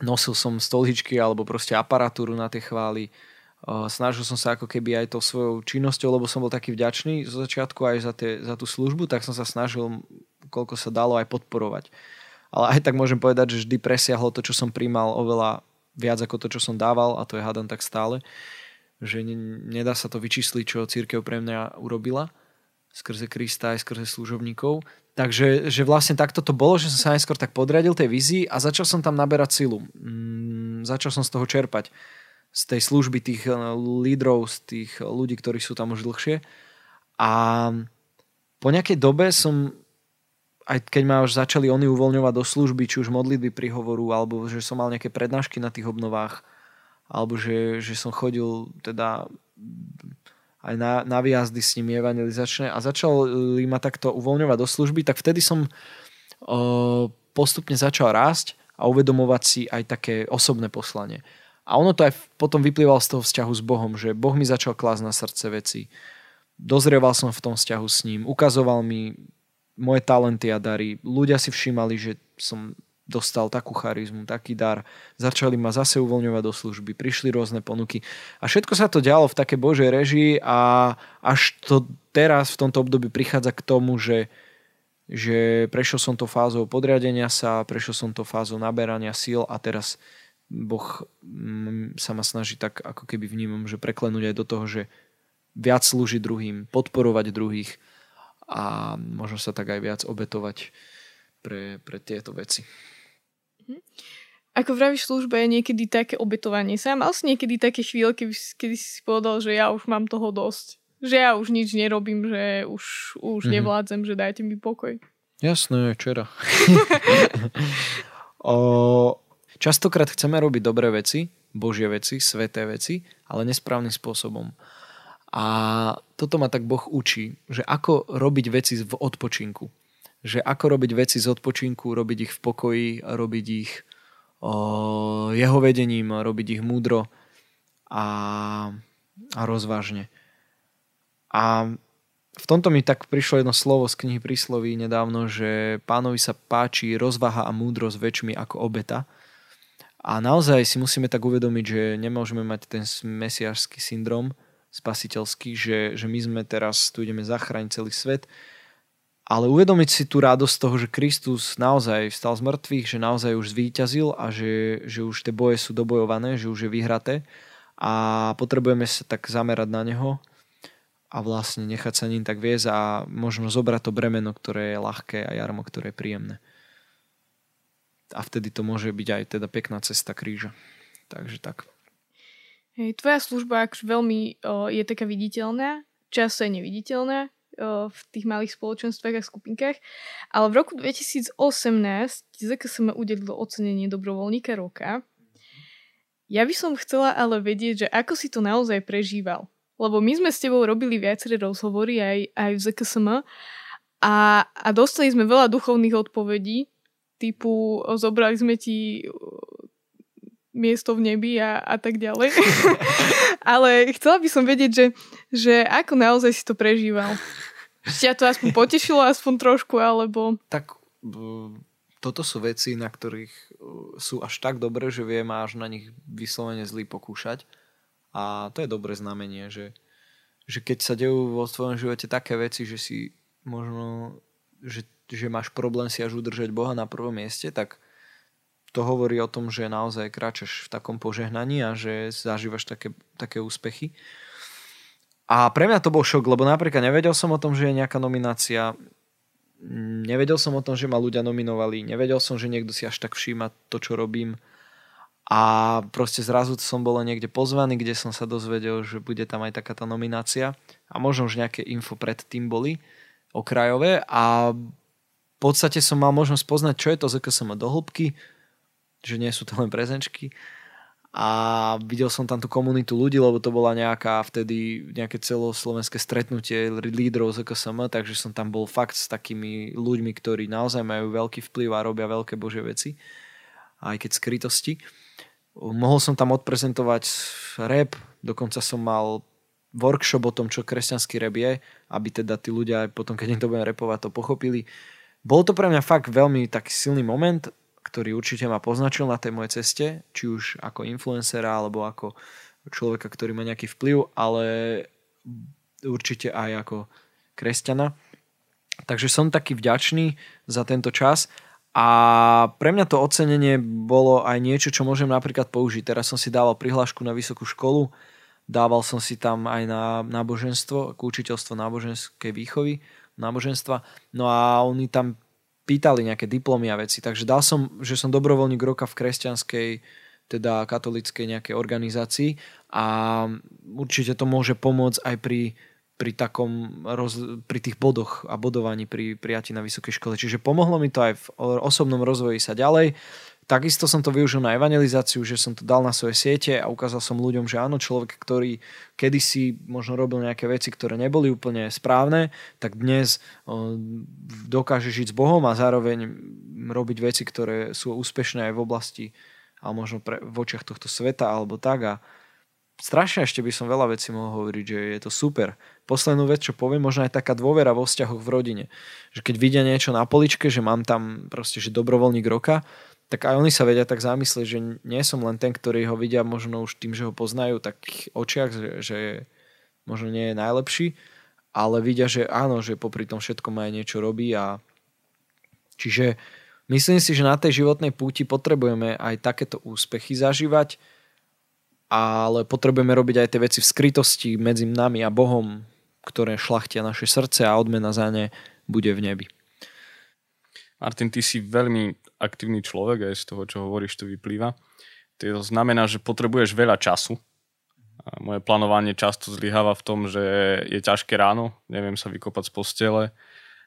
nosil som stoličky alebo proste aparatúru na tie chvály snažil som sa ako keby aj tou svojou činnosťou, lebo som bol taký vďačný zo začiatku aj za, tie, za tú službu, tak som sa snažil, koľko sa dalo aj podporovať. Ale aj tak môžem povedať, že vždy presiahlo to, čo som príjmal oveľa viac ako to, čo som dával a to je hádam tak stále, že ne, nedá sa to vyčísliť, čo církev pre mňa urobila skrze Krista aj skrze služobníkov. Takže že vlastne takto to bolo, že som sa najskôr tak podradil tej vízii a začal som tam naberať silu. Mm, začal som z toho čerpať z tej služby tých eh, lídrov, z tých ľudí, ktorí sú tam už dlhšie. A po nejakej dobe som, aj keď ma už začali oni uvoľňovať do služby, či už modlitby pri hovoru, alebo že som mal nejaké prednášky na tých obnovách, alebo že, že som chodil teda aj na, na výjazdy s nimi evangelizačné a začali ma takto uvoľňovať do služby, tak vtedy som o, eh, postupne začal rásť a uvedomovať si aj také osobné poslanie. A ono to aj potom vyplýval z toho vzťahu s Bohom, že Boh mi začal klásť na srdce veci. Dozrieval som v tom vzťahu s ním, ukazoval mi moje talenty a dary. Ľudia si všímali, že som dostal takú charizmu, taký dar. Začali ma zase uvoľňovať do služby, prišli rôzne ponuky. A všetko sa to dialo v také Božej režii a až to teraz v tomto období prichádza k tomu, že, že prešiel som to fázou podriadenia sa, prešiel som to fázou naberania síl a teraz Boh mm, sa ma snaží tak ako keby vnímam, že preklenúť aj do toho, že viac slúžiť druhým, podporovať druhých a možno sa tak aj viac obetovať pre, pre tieto veci. Mhm. Ako vravíš v službe je niekedy také obetovanie sa. Mal si niekedy také chvíle, kedy, kedy si povedal, že ja už mám toho dosť. Že ja už nič nerobím, že už, už mm-hmm. nevládzem, že dajte mi pokoj. Jasné, včera. <laughs> <laughs> <laughs> o, častokrát chceme robiť dobré veci, božie veci, sveté veci, ale nesprávnym spôsobom. A toto ma tak Boh učí, že ako robiť veci v odpočinku. Že ako robiť veci z odpočinku, robiť ich v pokoji, robiť ich o, jeho vedením, robiť ich múdro a, a rozvážne. A v tomto mi tak prišlo jedno slovo z knihy Prísloví nedávno, že pánovi sa páči rozvaha a múdrosť väčšmi ako obeta. A naozaj si musíme tak uvedomiť, že nemôžeme mať ten mesiářský syndrom spasiteľský, že, že my sme teraz, tu ideme zachrániť celý svet, ale uvedomiť si tú radosť toho, že Kristus naozaj vstal z mŕtvych, že naozaj už zvíťazil a že, že už tie boje sú dobojované, že už je vyhraté a potrebujeme sa tak zamerať na Neho a vlastne nechať sa ním tak viesť a možno zobrať to bremeno, ktoré je ľahké a jarmo, ktoré je príjemné. A vtedy to môže byť aj teda pekná cesta kríža. Takže tak. Hej, tvoja služba akože veľmi o, je taká viditeľná, často je neviditeľná o, v tých malých spoločenstvách a skupinkách, ale v roku 2018 ZKSM udelilo ocenenie dobrovoľníka roka. Ja by som chcela ale vedieť, že ako si to naozaj prežíval lebo my sme s tebou robili viaceré rozhovory aj, aj v ZKSM a, a dostali sme veľa duchovných odpovedí, typu zobrali sme ti miesto v nebi a, a tak ďalej. <laughs> Ale chcela by som vedieť, že, že ako naozaj si to prežíval. Ťa to aspoň potešilo, aspoň trošku, alebo... Tak toto sú veci, na ktorých sú až tak dobré, že viem až na nich vyslovene zlý pokúšať. A to je dobré znamenie, že, že keď sa dejú vo svojom živote také veci, že si možno, že, že máš problém si až udržať Boha na prvom mieste, tak to hovorí o tom, že naozaj kráčaš v takom požehnaní a že zažívaš také, také úspechy. A pre mňa to bol šok, lebo napríklad nevedel som o tom, že je nejaká nominácia, nevedel som o tom, že ma ľudia nominovali, nevedel som, že niekto si až tak všíma to, čo robím a proste zrazu som bol niekde pozvaný, kde som sa dozvedel, že bude tam aj takáto nominácia a možno už nejaké info pred tým boli okrajové a podstate som mal možnosť poznať, čo je to ZKSM do hĺbky, že nie sú to len prezenčky a videl som tam tú komunitu ľudí, lebo to bola nejaká vtedy nejaké celoslovenské stretnutie lídrov ZKSM, takže som tam bol fakt s takými ľuďmi, ktorí naozaj majú veľký vplyv a robia veľké bože veci, aj keď skrytosti. Mohol som tam odprezentovať rap, dokonca som mal workshop o tom, čo kresťanský rap je, aby teda tí ľudia potom, keď im to budem repovať, to pochopili. Bol to pre mňa fakt veľmi taký silný moment, ktorý určite ma poznačil na tej mojej ceste, či už ako influencera, alebo ako človeka, ktorý má nejaký vplyv, ale určite aj ako kresťana. Takže som taký vďačný za tento čas a pre mňa to ocenenie bolo aj niečo, čo môžem napríklad použiť. Teraz som si dával prihlášku na vysokú školu, dával som si tam aj na náboženstvo, učiteľstvo náboženskej výchovy, náboženstva. No a oni tam pýtali nejaké diplomy a veci. Takže dal som, že som dobrovoľník roka v kresťanskej, teda katolickej nejakej organizácii a určite to môže pomôcť aj pri pri takom roz, pri tých bodoch a bodovaní pri prijati na vysokej škole. Čiže pomohlo mi to aj v osobnom rozvoji sa ďalej. Takisto som to využil na evangelizáciu, že som to dal na svoje siete a ukázal som ľuďom, že áno, človek, ktorý kedysi možno robil nejaké veci, ktoré neboli úplne správne, tak dnes dokáže žiť s Bohom a zároveň robiť veci, ktoré sú úspešné aj v oblasti a možno pre, v očiach tohto sveta alebo tak a strašne ešte by som veľa vecí mohol hovoriť, že je to super. Poslednú vec, čo poviem, možno aj taká dôvera vo vzťahoch v rodine. Že keď vidia niečo na poličke, že mám tam proste, že dobrovoľník roka, tak aj oni sa vedia tak zamyslieť, že nie som len ten, ktorý ho vidia možno už tým, že ho poznajú, tak očiach, že, že možno nie je najlepší, ale vidia, že áno, že popri tom všetkom aj niečo robí a čiže myslím si, že na tej životnej púti potrebujeme aj takéto úspechy zažívať, ale potrebujeme robiť aj tie veci v skrytosti medzi nami a Bohom, ktoré šlachtia naše srdce a odmena za ne bude v nebi. Martin, ty si veľmi aktívny človek, aj z toho, čo hovoríš, to vyplýva. To znamená, že potrebuješ veľa času. A moje plánovanie často zlyháva v tom, že je ťažké ráno, neviem sa vykopať z postele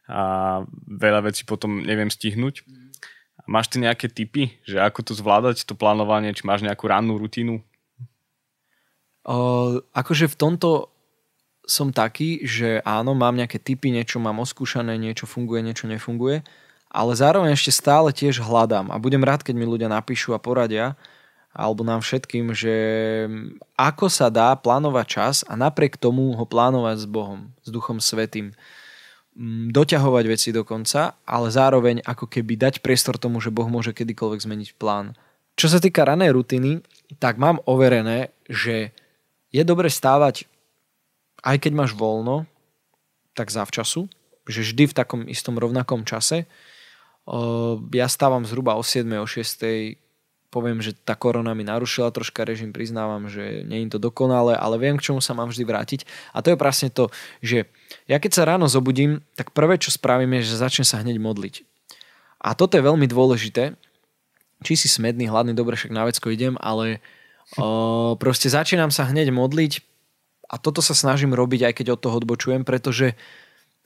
a veľa vecí potom neviem stihnúť. A máš ty nejaké tipy, že ako to zvládať, to plánovanie, či máš nejakú rannú rutinu? O, akože v tomto som taký, že áno, mám nejaké typy, niečo mám oskúšané, niečo funguje, niečo nefunguje ale zároveň ešte stále tiež hľadám a budem rád, keď mi ľudia napíšu a poradia, alebo nám všetkým, že ako sa dá plánovať čas a napriek tomu ho plánovať s Bohom, s Duchom Svetým. Mm, doťahovať veci do konca, ale zároveň ako keby dať priestor tomu, že Boh môže kedykoľvek zmeniť plán. Čo sa týka ranej rutiny, tak mám overené, že je dobre stávať, aj keď máš voľno, tak zavčasu, že vždy v takom istom rovnakom čase, ja stávam zhruba o 7. o 6. Poviem, že tá korona mi narušila troška režim, priznávam, že nie je to dokonalé, ale viem, k čomu sa mám vždy vrátiť. A to je presne to, že ja keď sa ráno zobudím, tak prvé, čo spravím, je, že začnem sa hneď modliť. A toto je veľmi dôležité. Či si smedný, hladný, dobre, však na vecko idem, ale o, proste začínam sa hneď modliť a toto sa snažím robiť, aj keď od toho odbočujem, pretože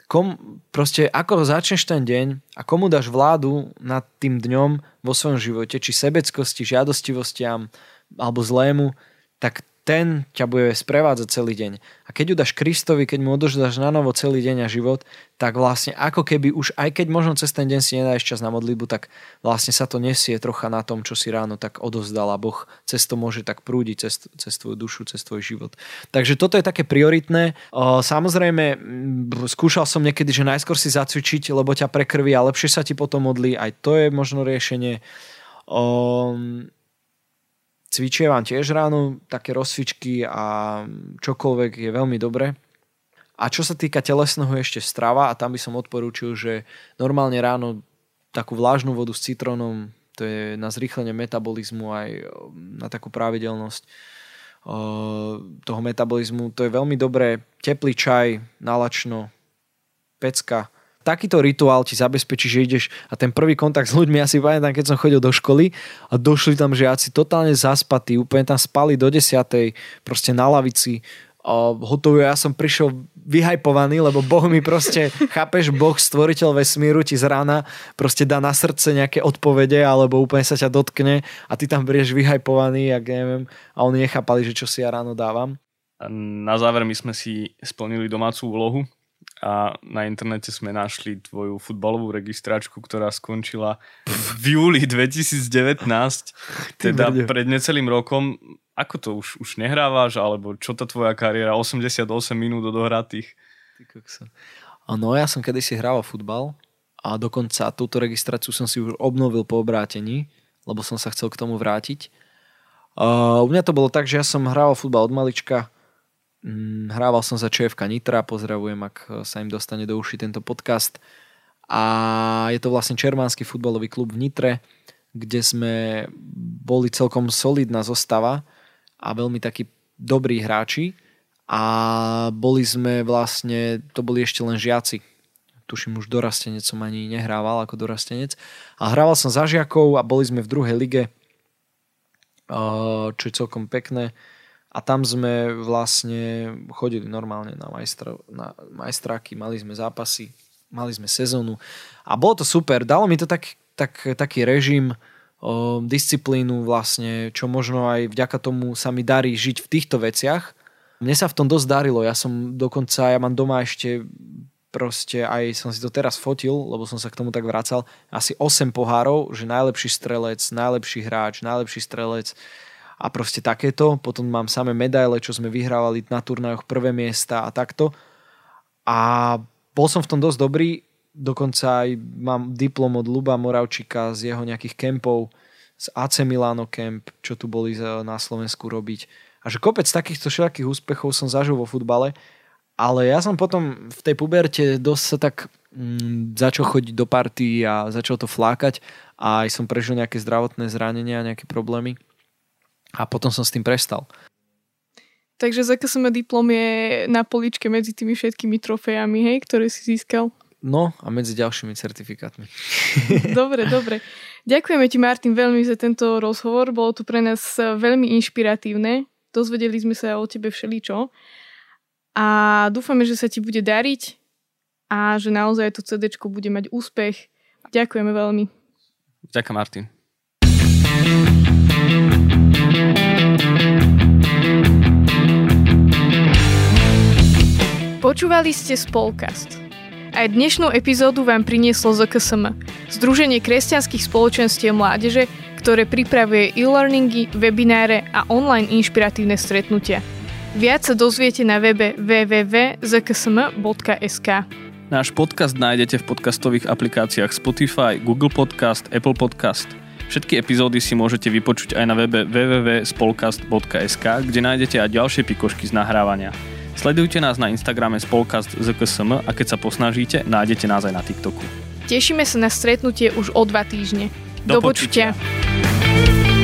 kom, proste ako začneš ten deň a komu dáš vládu nad tým dňom vo svojom živote, či sebeckosti, žiadostivostiam alebo zlému, tak ten ťa bude sprevádzať celý deň. A keď ju dáš Kristovi, keď mu odozdáš na novo celý deň a život, tak vlastne ako keby už, aj keď možno cez ten deň si nedáš čas na modlitbu, tak vlastne sa to nesie trocha na tom, čo si ráno tak odozdal a Boh cez to môže tak prúdiť cez, cez tvoju dušu, cez tvoj život. Takže toto je také prioritné. Samozrejme, skúšal som niekedy, že najskôr si zacvičiť, lebo ťa prekrví a lepšie sa ti potom modlí. Aj to je možno riešenie. Cvičievam tiež ráno, také rozcvičky a čokoľvek je veľmi dobre. A čo sa týka telesného ešte strava, a tam by som odporúčil, že normálne ráno takú vlážnu vodu s citrónom, to je na zrýchlenie metabolizmu aj na takú pravidelnosť toho metabolizmu. To je veľmi dobré. Teplý čaj, nalačno, pecka, takýto rituál ti zabezpečí, že ideš a ten prvý kontakt s ľuďmi, ja si pamätám, keď som chodil do školy a došli tam žiaci totálne zaspatí, úplne tam spali do desiatej, proste na lavici, hotovo, ja som prišiel vyhajpovaný, lebo Boh mi proste, <laughs> chápeš, Boh, stvoriteľ vesmíru ti z rána proste dá na srdce nejaké odpovede alebo úplne sa ťa dotkne a ty tam berieš vyhajpovaný, jak neviem, a oni nechápali, že čo si ja ráno dávam. Na záver my sme si splnili domácu úlohu a na internete sme našli tvoju futbalovú registračku, ktorá skončila v júli 2019, teda pred necelým rokom. Ako to už, už nehrávaš, alebo čo tá tvoja kariéra? 88 minút odohratých. No ja som kedysi hrával futbal a dokonca túto registráciu som si už obnovil po obrátení, lebo som sa chcel k tomu vrátiť. Uh, u mňa to bolo tak, že ja som hrával futbal od malička, hrával som za ČFK Nitra, pozdravujem, ak sa im dostane do uši tento podcast. A je to vlastne Čermánsky futbalový klub v Nitre, kde sme boli celkom solidná zostava a veľmi takí dobrí hráči. A boli sme vlastne, to boli ešte len žiaci. Tuším, už dorastenec som ani nehrával ako dorastenec. A hrával som za žiakov a boli sme v druhej lige, čo je celkom pekné a tam sme vlastne chodili normálne na, majstra, na majstráky, mali sme zápasy, mali sme sezónu a bolo to super. Dalo mi to tak, tak, taký režim, o, disciplínu vlastne, čo možno aj vďaka tomu sa mi darí žiť v týchto veciach. Mne sa v tom dosť darilo, ja som dokonca, ja mám doma ešte proste aj som si to teraz fotil, lebo som sa k tomu tak vracal, asi 8 pohárov, že najlepší strelec, najlepší hráč, najlepší strelec, a proste takéto. Potom mám samé medaile, čo sme vyhrávali na turnajoch prvé miesta a takto. A bol som v tom dosť dobrý, dokonca aj mám diplom od Luba Moravčíka z jeho nejakých kempov, z AC Milano Camp, čo tu boli na Slovensku robiť. A že kopec takýchto všetkých úspechov som zažil vo futbale, ale ja som potom v tej puberte dosť sa tak mm, začal chodiť do party a začal to flákať a aj som prežil nejaké zdravotné zranenia, nejaké problémy a potom som s tým prestal. Takže ZKSM diplom je na poličke medzi tými všetkými trofejami, hej, ktoré si získal? No a medzi ďalšími certifikátmi. <laughs> Dobre, dobre. Ďakujeme ti, Martin, veľmi za tento rozhovor. Bolo to pre nás veľmi inšpiratívne. Dozvedeli sme sa o tebe všeličo. A dúfame, že sa ti bude dariť a že naozaj to CD bude mať úspech. Ďakujeme veľmi. Ďakujem, Martin. Počúvali ste Spolkast. Aj dnešnú epizódu vám prinieslo ZKSM, Združenie kresťanských spoločenstiev mládeže, ktoré pripravuje e-learningy, webináre a online inšpiratívne stretnutia. Viac sa dozviete na webe www.zksm.sk. Náš podcast nájdete v podcastových aplikáciách Spotify, Google Podcast, Apple Podcast. Všetky epizódy si môžete vypočuť aj na webe www.spolcast.sk, kde nájdete aj ďalšie pikošky z nahrávania. Sledujte nás na Instagrame spolkast ZKSM a keď sa posnažíte, nájdete nás aj na TikToku. Tešíme sa na stretnutie už o dva týždne. Do Do počutia. počutia.